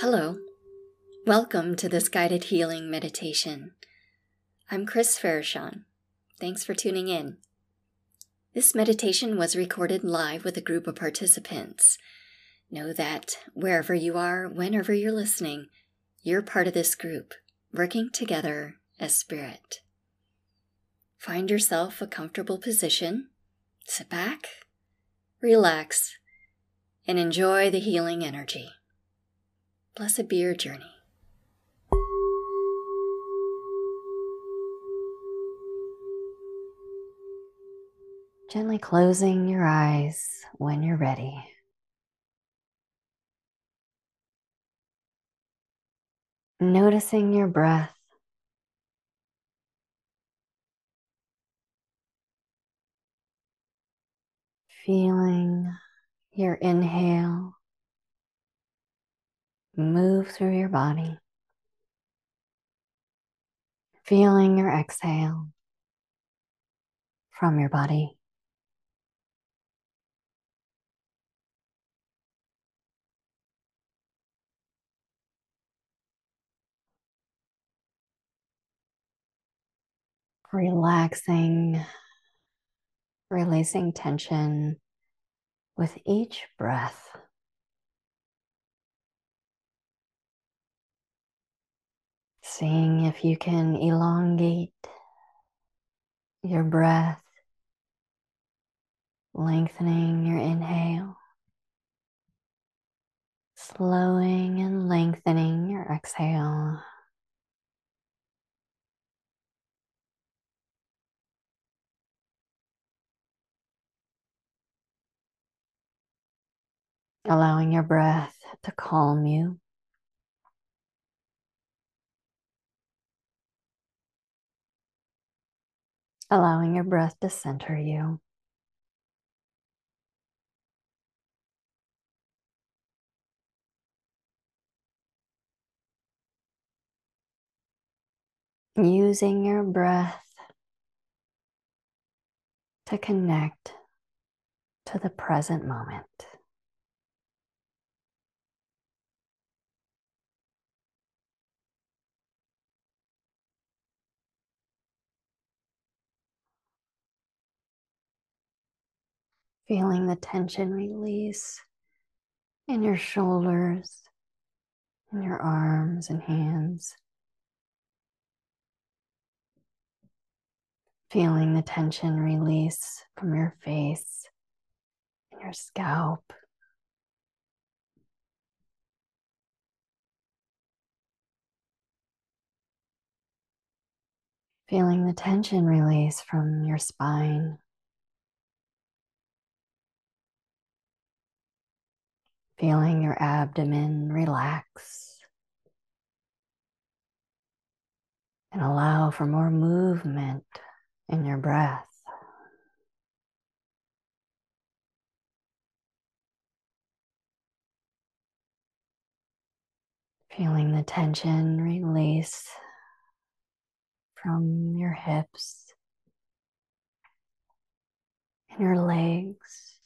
Hello. Welcome to this guided healing meditation. I'm Chris Farashon. Thanks for tuning in. This meditation was recorded live with a group of participants. Know that wherever you are, whenever you're listening, you're part of this group, working together as spirit. Find yourself a comfortable position, sit back, relax, and enjoy the healing energy. Blessed be your journey. Gently closing your eyes when you're ready. Noticing your breath. Feeling your inhale move through your body, feeling your exhale from your body. Relaxing, releasing tension with each breath. Seeing if you can elongate your breath, lengthening your inhale, slowing and lengthening your exhale. Allowing your breath to calm you. Allowing your breath to center you. Using your breath to connect to the present moment. Feeling the tension release in your shoulders, in your arms and hands. Feeling the tension release from your face and your scalp. Feeling the tension release from your spine. Feeling your abdomen relax and allow for more movement in your breath. Feeling the tension release from your hips and your legs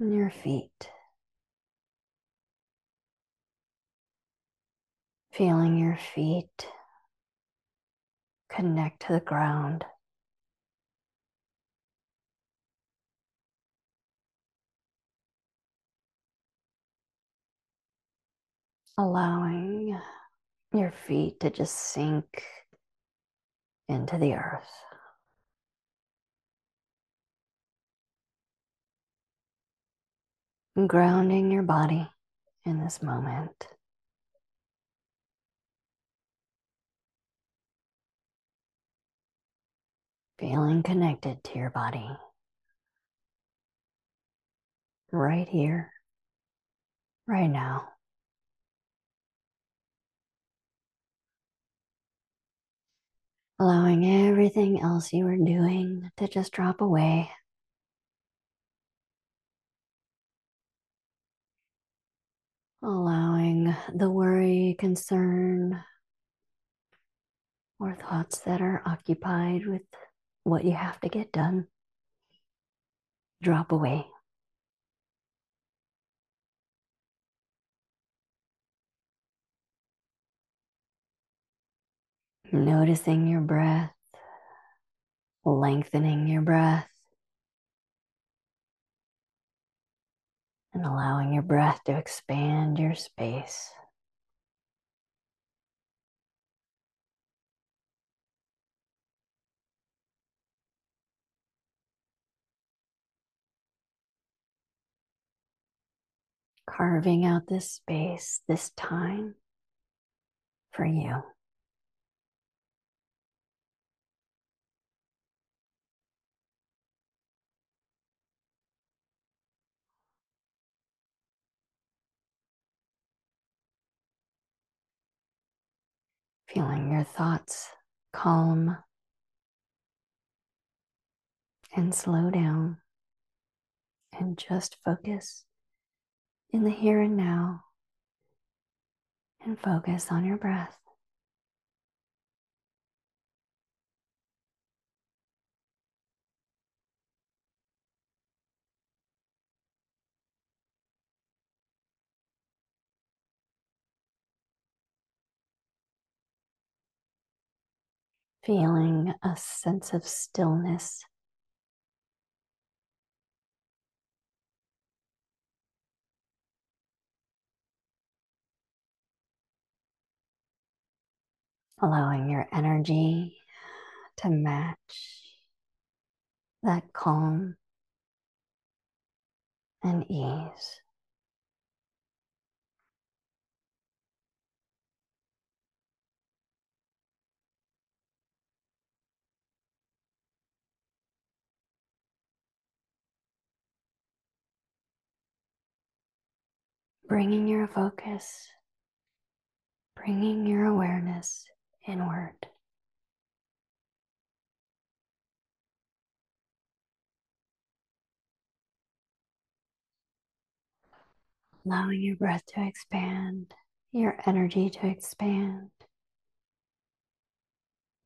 and your feet. Feeling your feet connect to the ground. Allowing your feet to just sink into the earth. grounding your body in this moment. Feeling connected to your body right here, right now. Allowing everything else you are doing to just drop away. Allowing the worry, concern, or thoughts that are occupied with what you have to get done, drop away. Noticing your breath, lengthening your breath, and allowing your breath to expand your space. Carving out this space, this time for you. feeling your thoughts calm and slow down and just focus in the here and now and focus on your breath. Feeling a sense of stillness allowing your energy to match that calm and ease. Bringing your focus, bringing your awareness inward. Allowing your breath to expand, your energy to expand,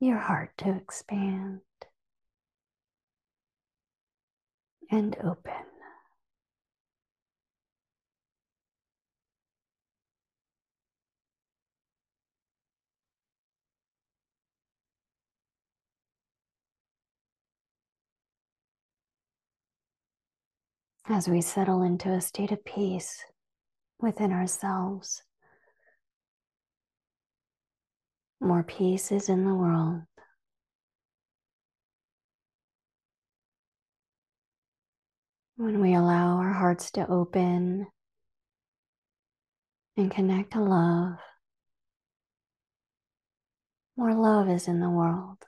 your heart to expand and open. As we settle into a state of peace within ourselves. More peace is in the world. When we allow our hearts to open and connect to love, more love is in the world.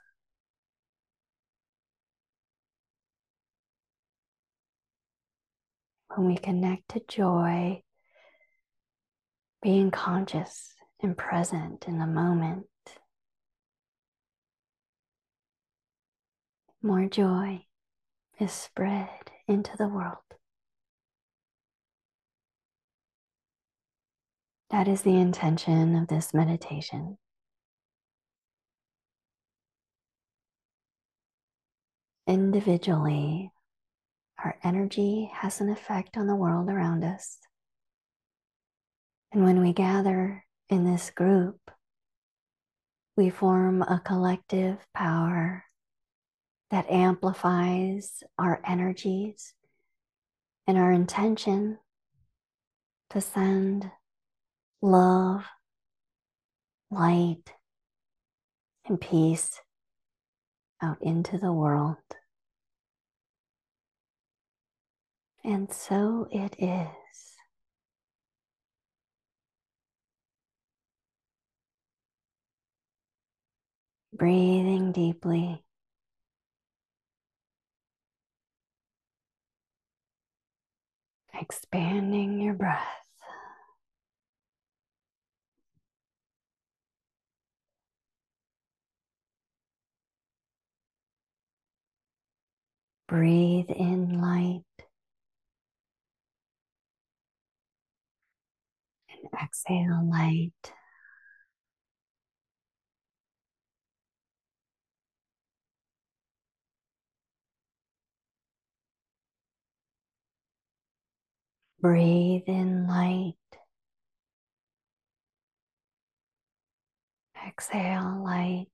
When we connect to joy, being conscious and present in the moment, more joy is spread into the world. That is the intention of this meditation. Individually, our energy has an effect on the world around us. And when we gather in this group, we form a collective power that amplifies our energies and our intention to send love, light, and peace out into the world. And so it is. Breathing deeply. Expanding your breath. Breathe in light. Exhale light. Breathe in light. Exhale light.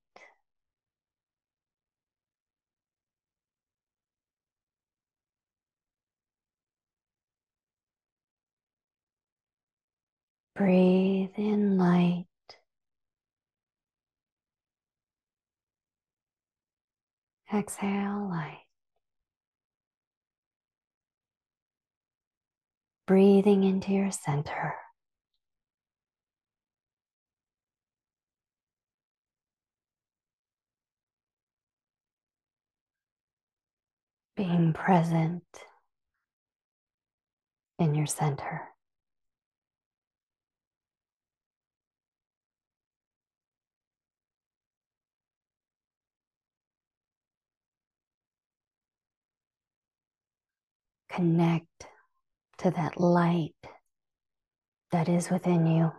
Breathe in light. Exhale light. Breathing into your center. Being present in your center. Connect to that light that is within you.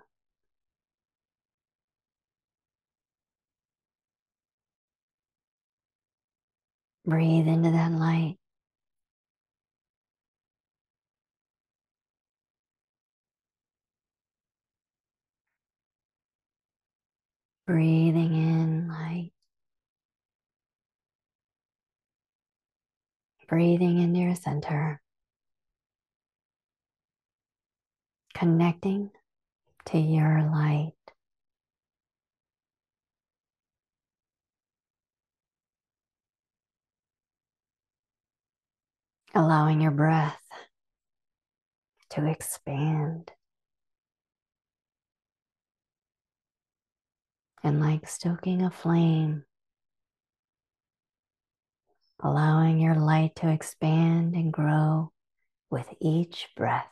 Breathe into that light. Breathing in light. Breathing into your center. Connecting to your light. Allowing your breath to expand. And like stoking a flame, allowing your light to expand and grow with each breath.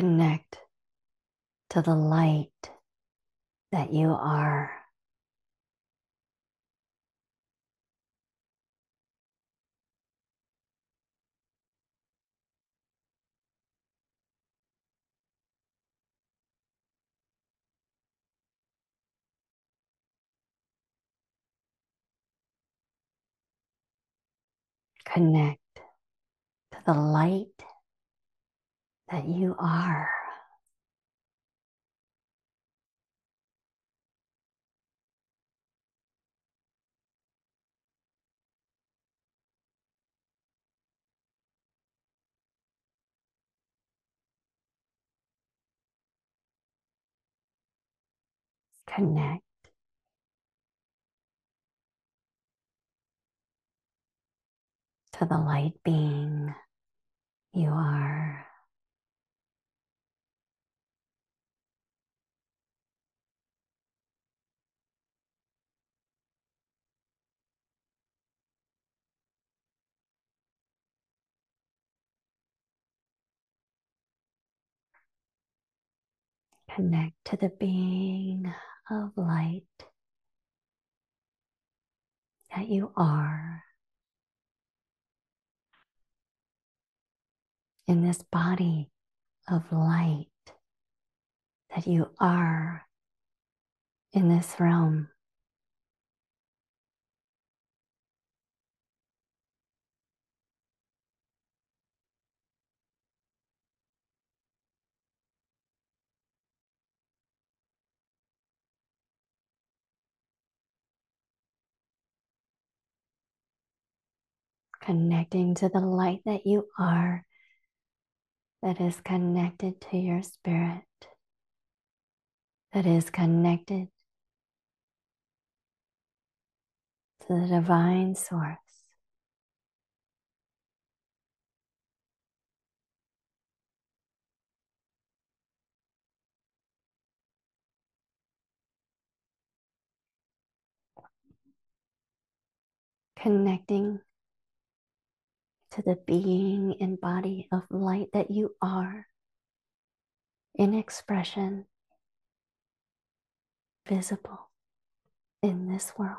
Connect to the light that you are. Connect to the light that you are. Connect to the light being you are. Connect to the being of light that you are in this body of light that you are in this realm. Connecting to the light that you are, that is connected to your spirit, that is connected to the divine source. Connecting to the being and body of light that you are in expression, visible in this world.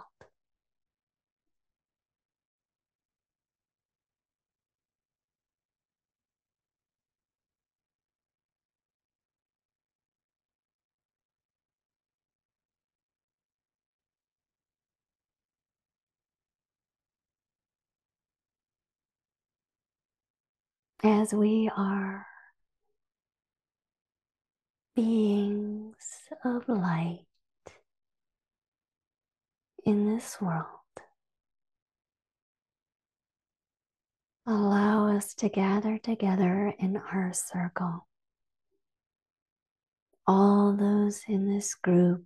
As we are beings of light in this world. Allow us to gather together in our circle. All those in this group,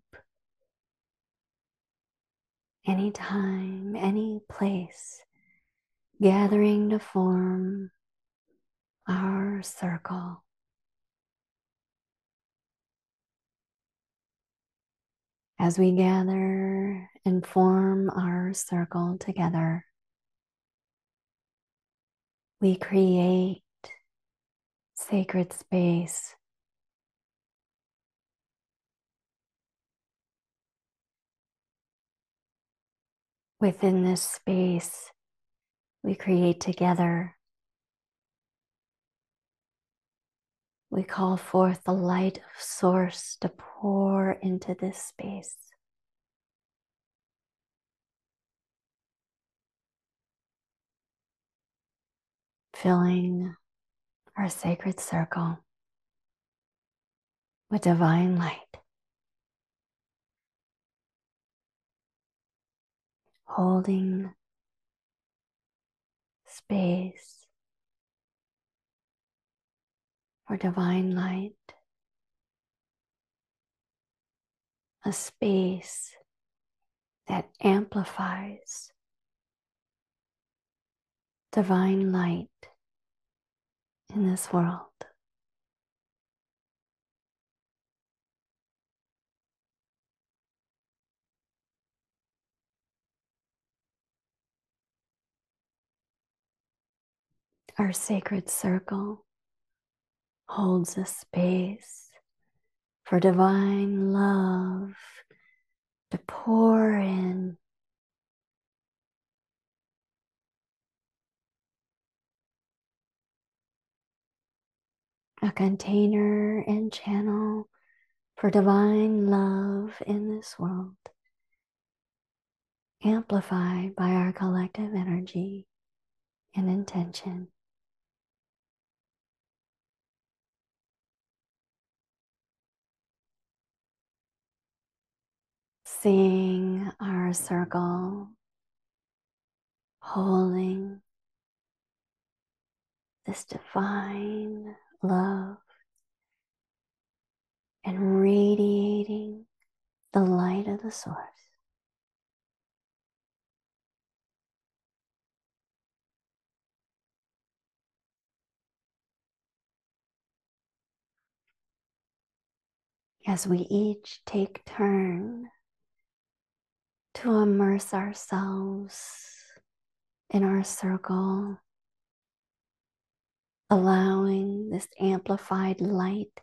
anytime, any place, gathering to form our circle. As we gather and form our circle together, we create sacred space. Within this space, we create together. We call forth the light of Source to pour into this space. filling our sacred circle with divine light. Holding space for divine light, a space that amplifies divine light in this world. Our sacred circle holds a space for divine love to pour in a container and channel for divine love in this world, amplified by our collective energy and intention. Seeing our circle holding this divine love and radiating the light of the source. As we each take turn to immerse ourselves in our circle allowing this amplified light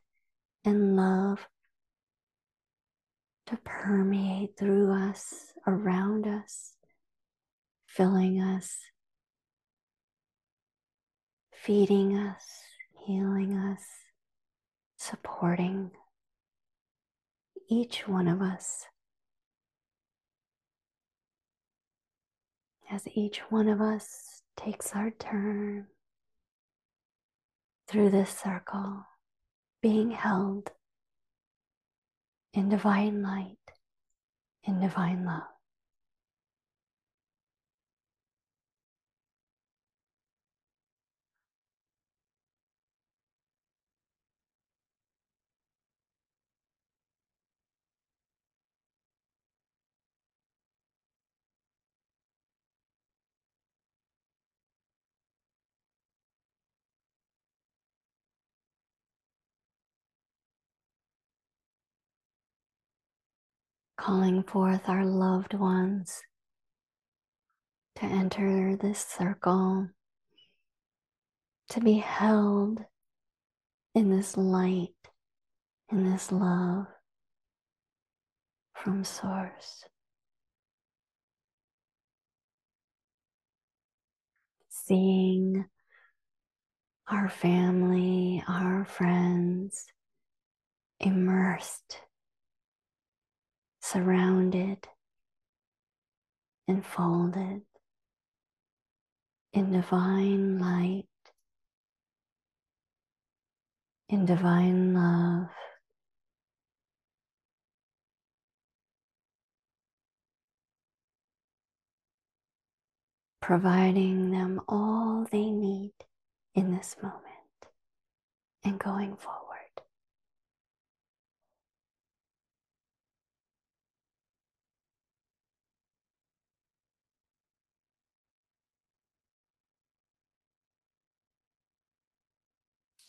and love to permeate through us, around us, filling us, feeding us, healing us, supporting each one of us. As each one of us takes our turn through this circle, being held in divine light, in divine love. Calling forth our loved ones to enter this circle, to be held in this light, in this love from Source. Seeing our family, our friends immersed surrounded, enfolded in divine light, in divine love. providing them all they need in this moment and going forward.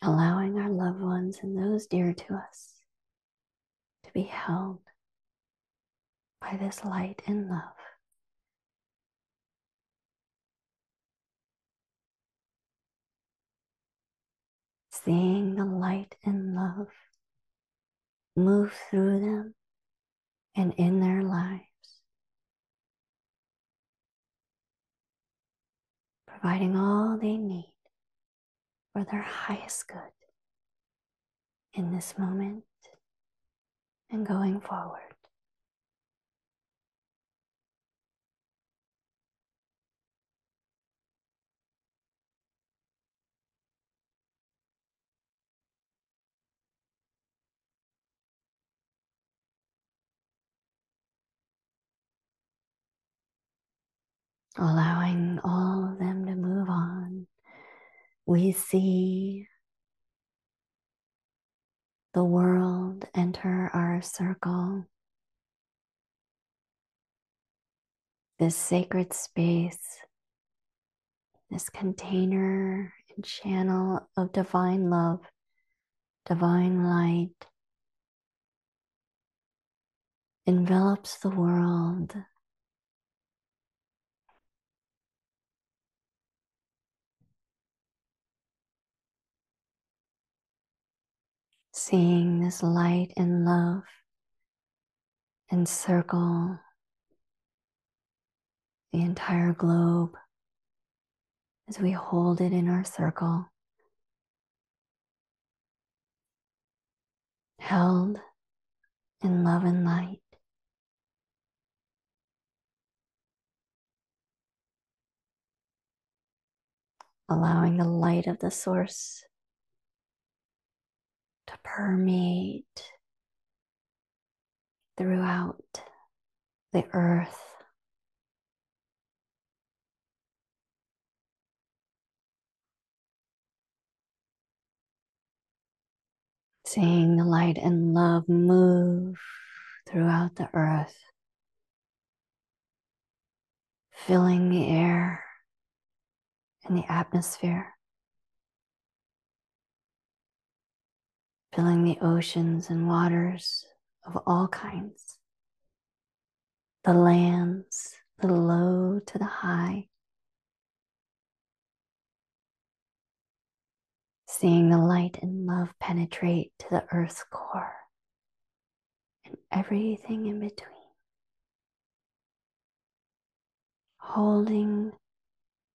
Allowing our loved ones and those dear to us to be held by this light and love. Seeing the light and love move through them and in their lives, providing all they need for their highest good in this moment and going forward. allowing all of them to move on. We see the world enter our circle, this sacred space, this container and channel of divine love, divine light. Envelops the world seeing this light and love encircle the entire globe as we hold it in our circle, held in love and light. Allowing the light of the source permeate throughout the earth. Seeing the light and love move throughout the earth, filling the air and the atmosphere. Filling the oceans and waters of all kinds, the lands, the low to the high. Seeing the light and love penetrate to the earth's core and everything in between. Holding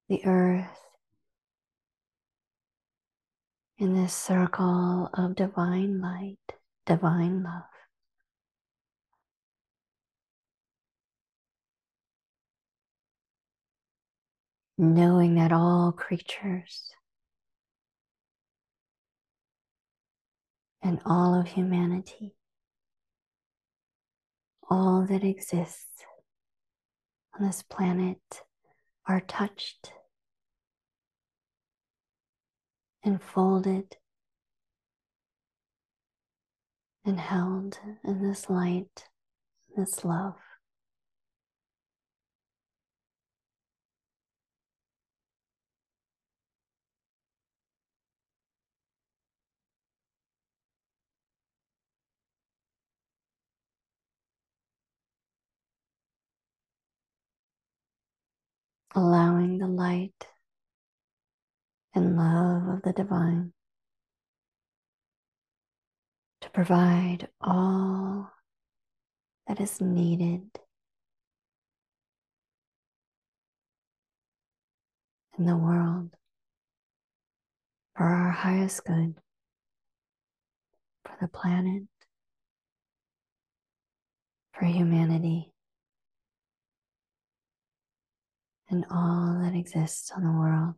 the earth in this circle of divine light, divine love. Knowing that all creatures and all of humanity, all that exists on this planet, are touched enfolded and held in this light, this love. Allowing the light and love of the divine to provide all that is needed. In the world. For our highest good, for the planet, for humanity, and all that exists on the world.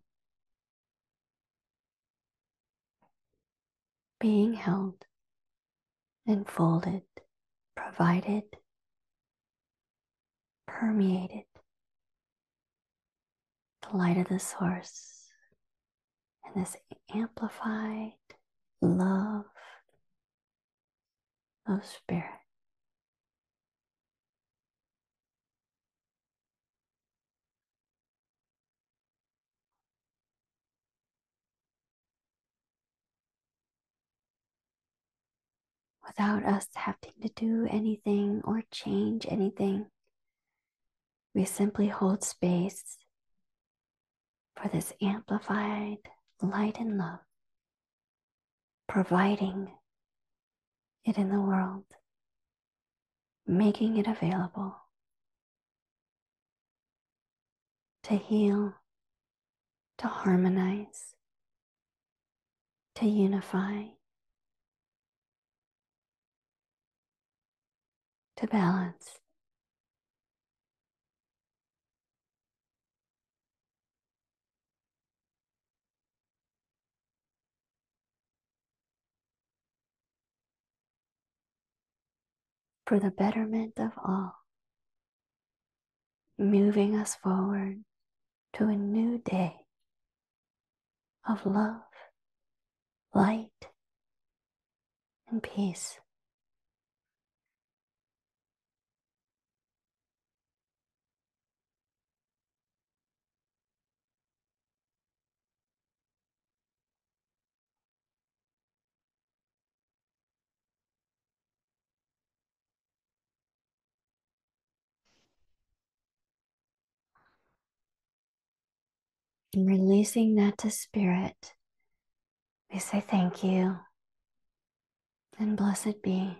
Being held, enfolded, provided, permeated the light of the source and this amplified love of spirit. Without us having to do anything or change anything, we simply hold space for this amplified light and love, providing it in the world, making it available to heal, to harmonize, to unify, to balance. for the betterment of all, moving us forward to a new day of love, light, and peace. And releasing that to spirit, we say thank you and blessed be.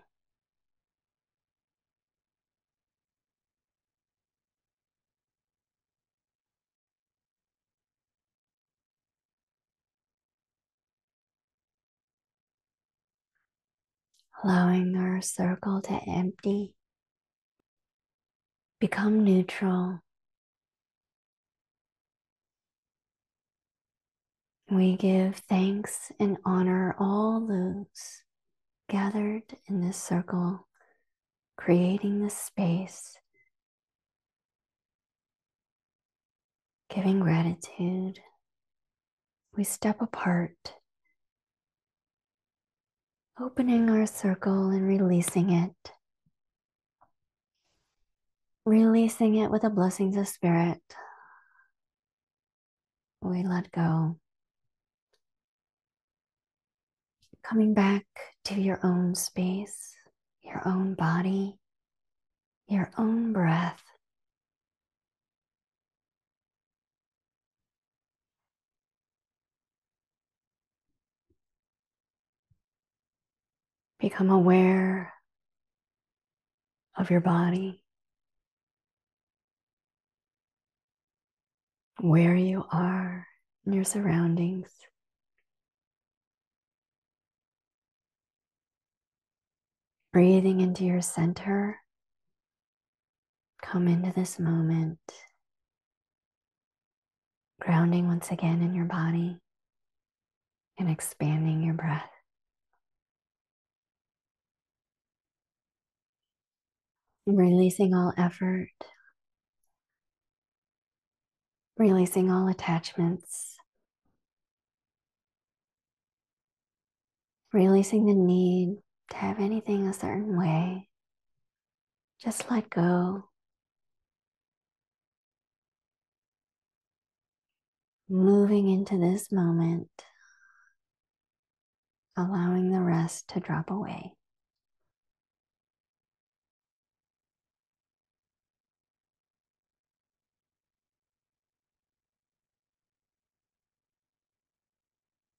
Allowing our circle to empty, become neutral. We give thanks and honor all those gathered in this circle, creating this space, giving gratitude. We step apart, opening our circle and releasing it. Releasing it with the blessings of spirit. We let go. Coming back to your own space, your own body, your own breath. Become aware of your body, where you are in your surroundings. Breathing into your center. Come into this moment, grounding once again in your body and expanding your breath. Releasing all effort, releasing all attachments, releasing the need to have anything a certain way. Just let go. Moving into this moment, allowing the rest to drop away.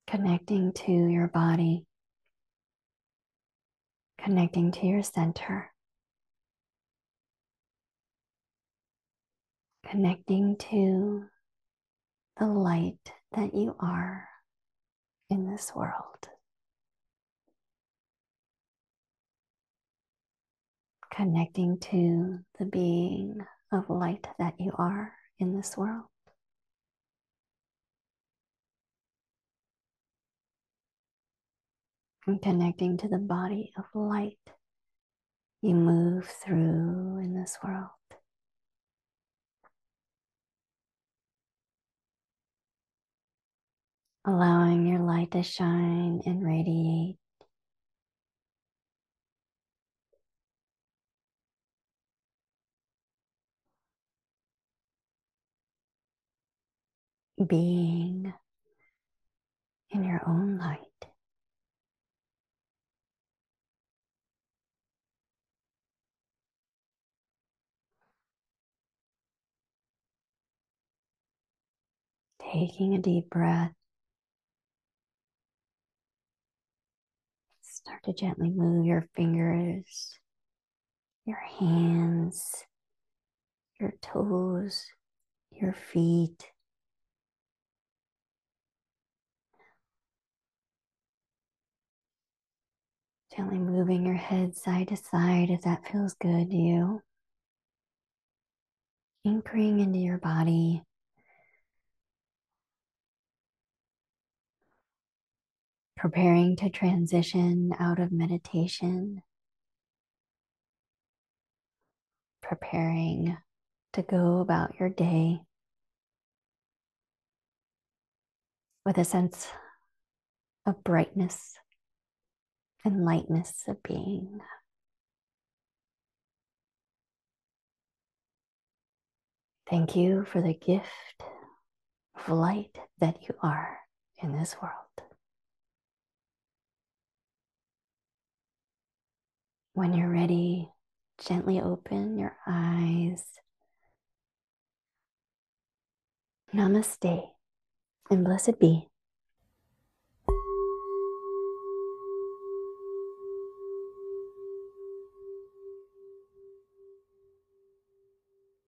Connecting to your body connecting to your center, connecting to the light that you are in this world. Connecting to the being of light that you are in this world. And connecting to the body of light you move through in this world. allowing your light to shine and radiate. Being in your own light. Taking a deep breath. Start to gently move your fingers, your hands, your toes, your feet. Gently moving your head side to side if that feels good to you. Anchoring into your body. Preparing to transition out of meditation. Preparing to go about your day with a sense of brightness and lightness of being. Thank you for the gift of light that you are in this world. When you're ready, gently open your eyes. Namaste and blessed be.